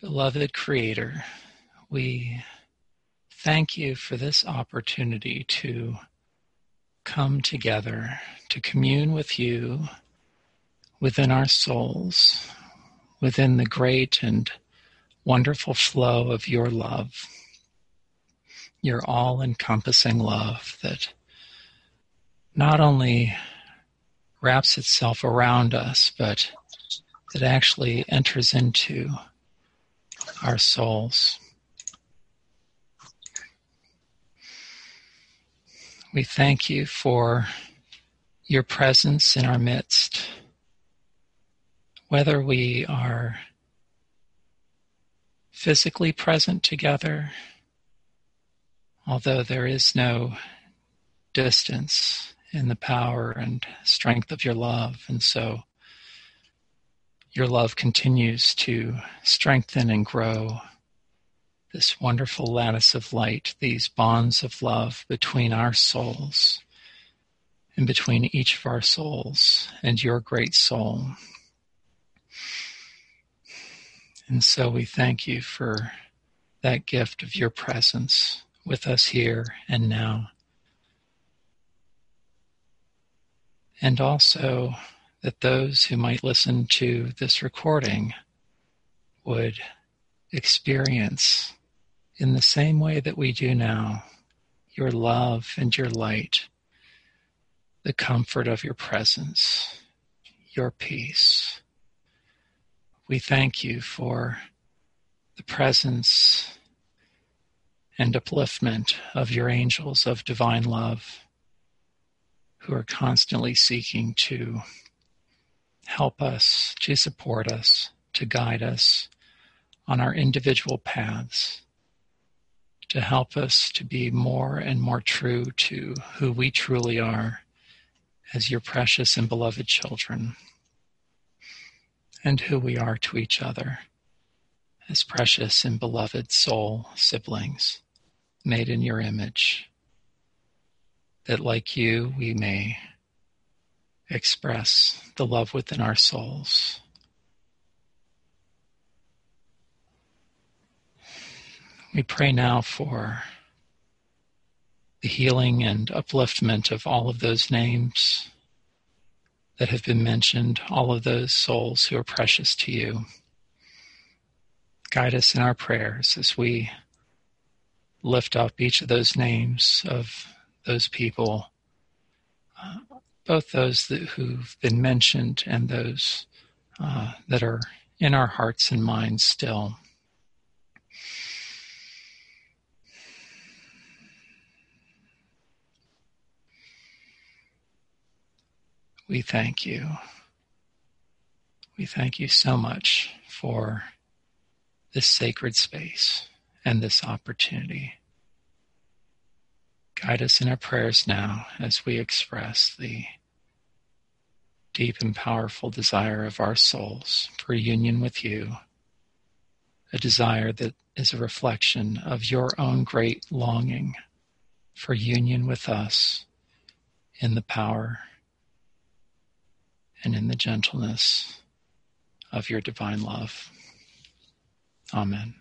Beloved Creator, we thank you for this opportunity to come together, to commune with you within our souls, within the great and wonderful flow of your love, your all encompassing love that not only wraps itself around us, but that actually enters into our souls. We thank you for your presence in our midst. Whether we are physically present together, although there is no distance in the power and strength of your love. And so your love continues to strengthen and grow this wonderful lattice of light, these bonds of love between our souls and between each of our souls and your great soul. And so we thank you for that gift of your presence with us here and now. And also that those who might listen to this recording would experience in the same way that we do now your love and your light, the comfort of your presence, your peace. We thank you for the presence and upliftment of your angels of divine love who are constantly seeking to help us, to support us, to guide us on our individual paths, to help us to be more and more true to who we truly are as your precious and beloved children, and who we are to each other as precious and beloved soul siblings made in your image, that like you we may express the love within our souls. We pray now for the healing and upliftment of all of those names that have been mentioned, all of those souls who are precious to you. Guide us in our prayers as we lift up each of those names of those people uh, both those that, who've been mentioned and those uh, that are in our hearts and minds still. We thank you. We thank you so much for this sacred space and this opportunity. Guide us in our prayers now as we express the deep and powerful desire of our souls for union with you, a desire that is a reflection of your own great longing for union with us in the power and in the gentleness of your divine love. Amen.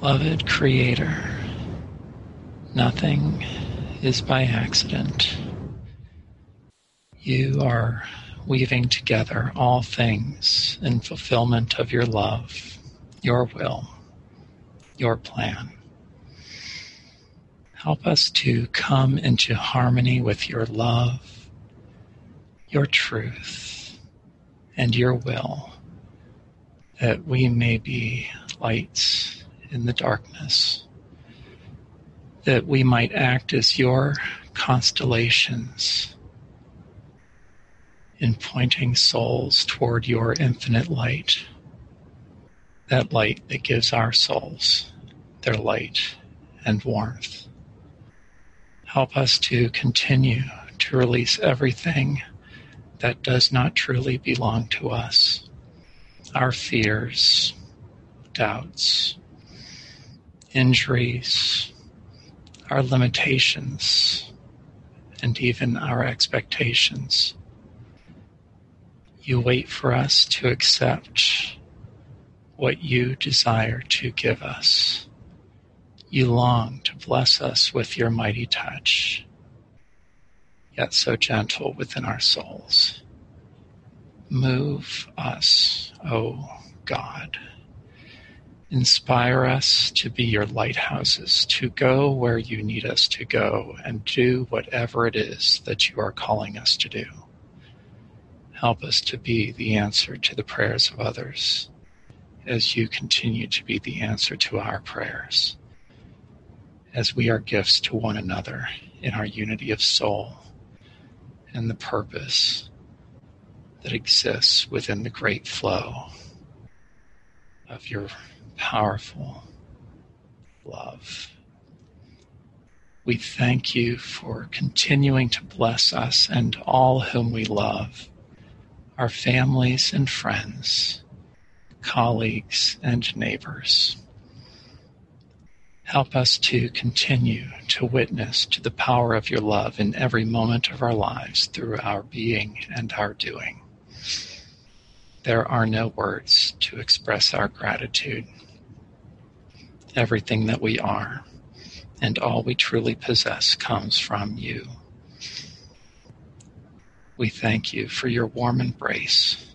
Beloved Creator, nothing is by accident. You are weaving together all things in fulfillment of your love, your will, your plan. Help us to come into harmony with your love, your truth, and your will, that we may be lights in the darkness, that we might act as your constellations in pointing souls toward your infinite light, that light that gives our souls their light and warmth. Help us to continue to release everything that does not truly belong to us our fears, doubts, injuries, our limitations, and even our expectations. You wait for us to accept what you desire to give us. You long to bless us with your mighty touch, yet so gentle within our souls. Move us, O oh God. Inspire us to be your lighthouses, to go where you need us to go and do whatever it is that you are calling us to do. Help us to be the answer to the prayers of others as you continue to be the answer to our prayers, as we are gifts to one another in our unity of soul and the purpose that exists within the great flow of your powerful love. We thank you for continuing to bless us and all whom we love our families and friends, colleagues and neighbors. Help us to continue to witness to the power of your love in every moment of our lives through our being and our doing. There are no words to express our gratitude. Everything that we are and all we truly possess comes from you. We thank you for your warm embrace,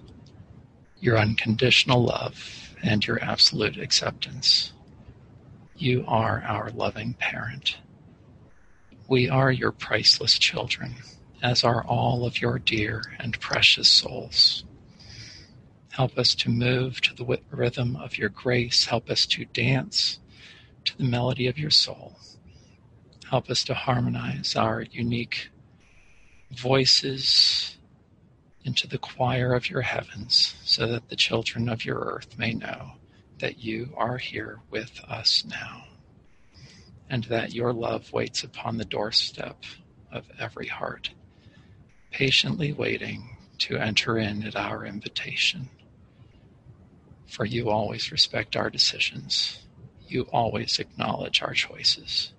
your unconditional love, and your absolute acceptance. You are our loving parent. We are your priceless children, as are all of your dear and precious souls. Help us to move to the rhythm of your grace. Help us to dance to the melody of your soul. Help us to harmonize our unique voices into the choir of your heavens, so that the children of your earth may know that you are here with us now, and that your love waits upon the doorstep of every heart, patiently waiting to enter in at our invitation. For you always respect our decisions. You always acknowledge our choices.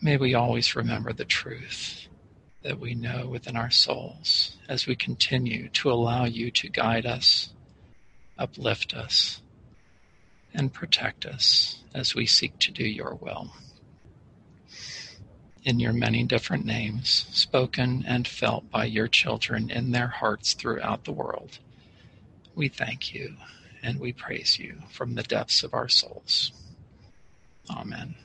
May we always remember the truth that we know within our souls as we continue to allow you to guide us, uplift us, and protect us as we seek to do your will. In your many different names, spoken and felt by your children in their hearts throughout the world, we thank you and we praise you from the depths of our souls. Amen.